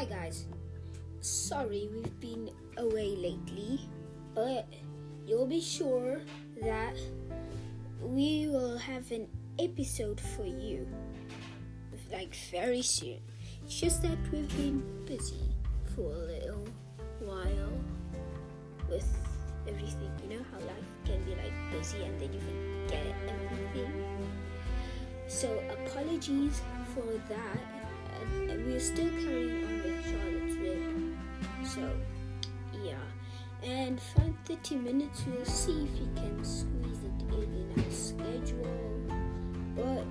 Hi guys. Sorry we've been away lately, but you'll be sure that we will have an episode for you like very soon. It's just that we've been busy for a little while with everything. You know how life can be like busy and then you forget everything. So apologies for that. And, and we're still carrying on with Charlotte's Web. So yeah. And find 30 minutes we'll see if we can squeeze it in in our schedule. But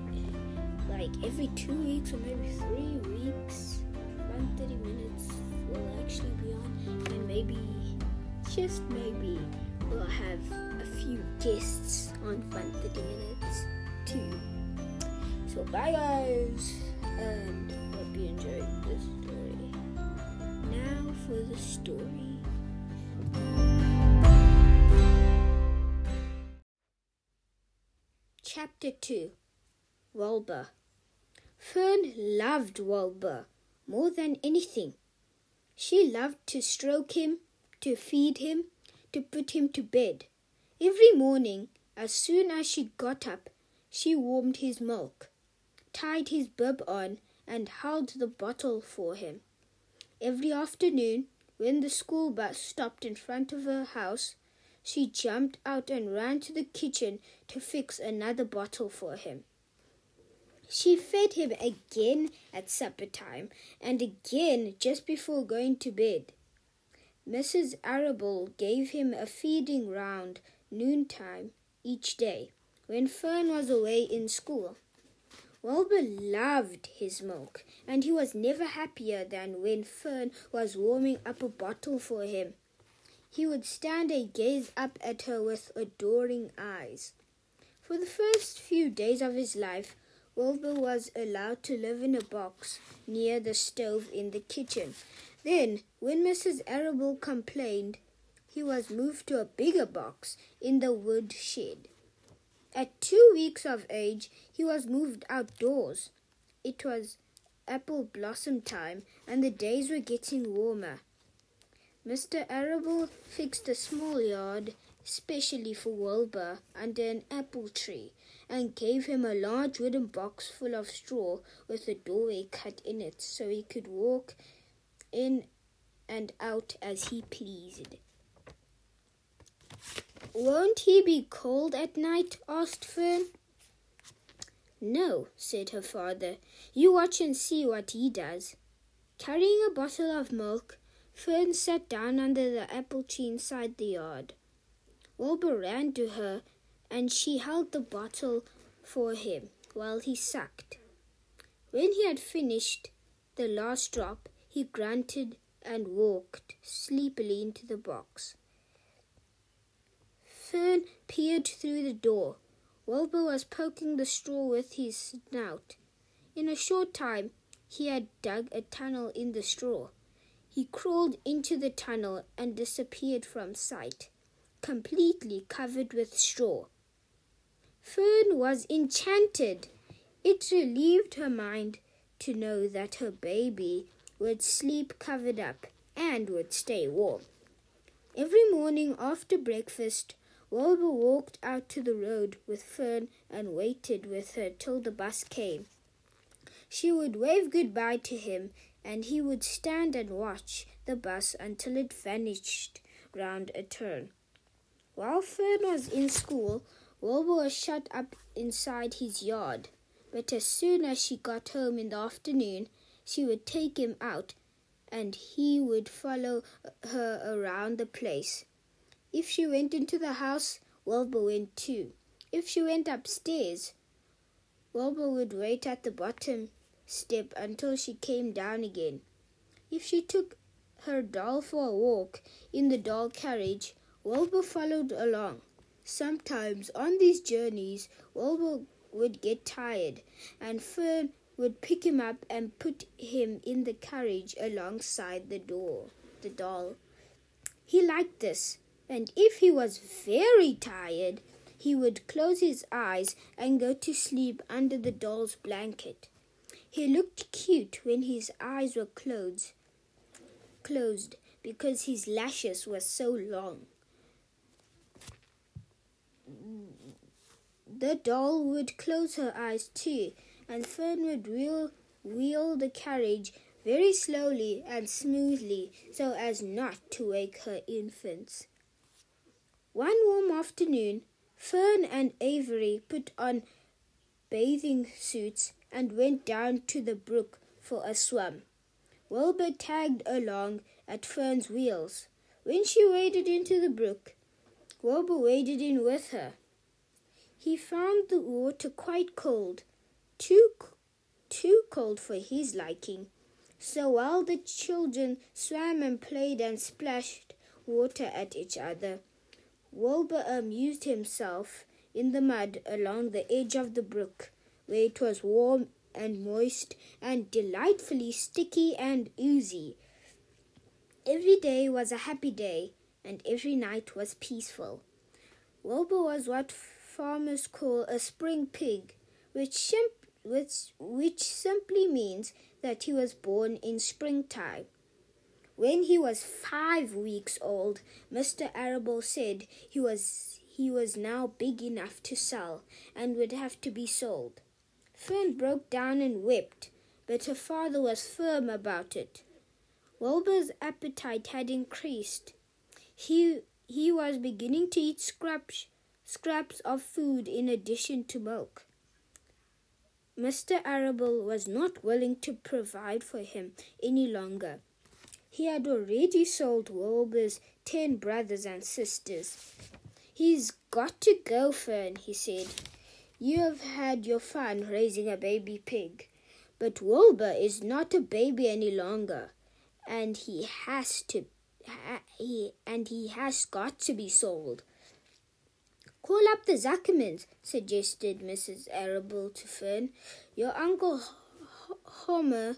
like every two weeks or maybe three weeks, around 30 minutes will actually be on, and maybe, just maybe, we'll have a few guests on Fun 30 Minutes too. So, bye guys, and hope you enjoyed story. Now for the story. Chapter 2 Wilbur Fern loved Wilbur more than anything. She loved to stroke him, to feed him, to put him to bed. Every morning, as soon as she got up, she warmed his milk, tied his bib on, and held the bottle for him. Every afternoon, when the school bus stopped in front of her house, she jumped out and ran to the kitchen to fix another bottle for him. She fed him again at supper time and again just before going to bed. Mrs. Arable gave him a feeding round noontime each day when Fern was away in school. Wilbur loved his milk, and he was never happier than when Fern was warming up a bottle for him. He would stand and gaze up at her with adoring eyes. For the first few days of his life, Wilbur was allowed to live in a box near the stove in the kitchen. Then, when Mrs. Arable complained, he was moved to a bigger box in the wood shed. At two weeks of age, he was moved outdoors. It was apple blossom time, and the days were getting warmer. Mr. Arable fixed a small yard specially for Wilbur under an apple tree and gave him a large wooden box full of straw with a doorway cut in it so he could walk in and out as he pleased. Won't he be cold at night? asked Fern. No, said her father. You watch and see what he does. Carrying a bottle of milk, Fern sat down under the apple tree inside the yard. Wilbur ran to her and she held the bottle for him while he sucked. When he had finished the last drop, he grunted and walked sleepily into the box. Fern peered through the door. Wilbur was poking the straw with his snout. In a short time, he had dug a tunnel in the straw. He crawled into the tunnel and disappeared from sight, completely covered with straw. Fern was enchanted. It relieved her mind to know that her baby would sleep covered up and would stay warm. Every morning after breakfast, Wilbur walked out to the road with Fern and waited with her till the bus came. She would wave goodbye to him, and he would stand and watch the bus until it vanished round a turn. While Fern was in school, Wilbur was shut up inside his yard, but as soon as she got home in the afternoon, she would take him out and he would follow her around the place. If she went into the house, Wilbur went too. If she went upstairs, Wilbur would wait at the bottom step until she came down again. If she took her doll for a walk in the doll carriage, Wilbur followed along. Sometimes on these journeys, Wilbur would get tired, and Fern would pick him up and put him in the carriage alongside the door, the doll. He liked this, and if he was very tired, he would close his eyes and go to sleep under the doll's blanket. He looked cute when his eyes were closed, closed because his lashes were so long. The doll would close her eyes too, and Fern would wheel, wheel the carriage very slowly and smoothly so as not to wake her infants. One warm afternoon, Fern and Avery put on bathing suits and went down to the brook for a swim. Wilbur tagged along at Fern's wheels. When she waded into the brook, Wilbur waded in with her. He found the water quite cold, too, too cold for his liking. So while the children swam and played and splashed water at each other, Wilbur amused himself in the mud along the edge of the brook, where it was warm and moist and delightfully sticky and oozy. Every day was a happy day, and every night was peaceful. Wilbur was what farmers call a spring pig, which, which, which simply means that he was born in springtime. When he was five weeks old, Mr. Arable said he was he was now big enough to sell and would have to be sold. Fern broke down and wept, but her father was firm about it. Wilbur's appetite had increased. He he was beginning to eat scraps scraps of food in addition to milk. Mr. Arable was not willing to provide for him any longer. He had already sold Wilbur's ten brothers and sisters. He's got to go, Fern, he said. You have had your fun raising a baby pig, but Wilbur is not a baby any longer, and he has to, ha, he, and he has got to be sold. Call up the Zuckermans, suggested Mrs. Arable to Fern. Your uncle Homer,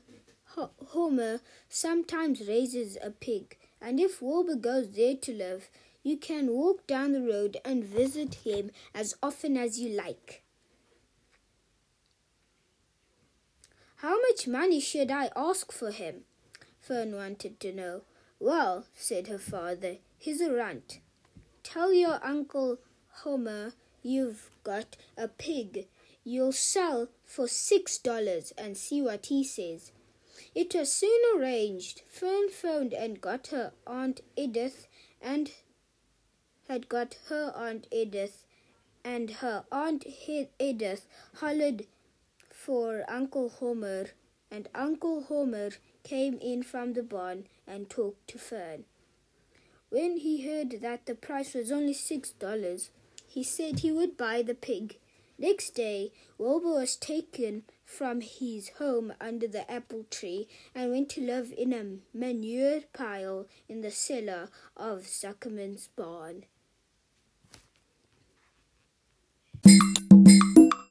Homer sometimes raises a pig, and if Wilbur goes there to live, you can walk down the road and visit him as often as you like. How much money should I ask for him? Fern wanted to know. Well, said her father, he's a runt. Tell your uncle Homer, you've got a pig you'll sell for six dollars and see what he says. It was soon arranged. Fern phoned and got her Aunt Edith and had got her Aunt Edith and her Aunt Edith hollered for Uncle Homer and Uncle Homer came in from the barn and talked to Fern. When he heard that the price was only six dollars, he said he would buy the pig. Next day, Wilbur was taken from his home under the apple tree and went to live in a manure pile in the cellar of Zuckerman's barn.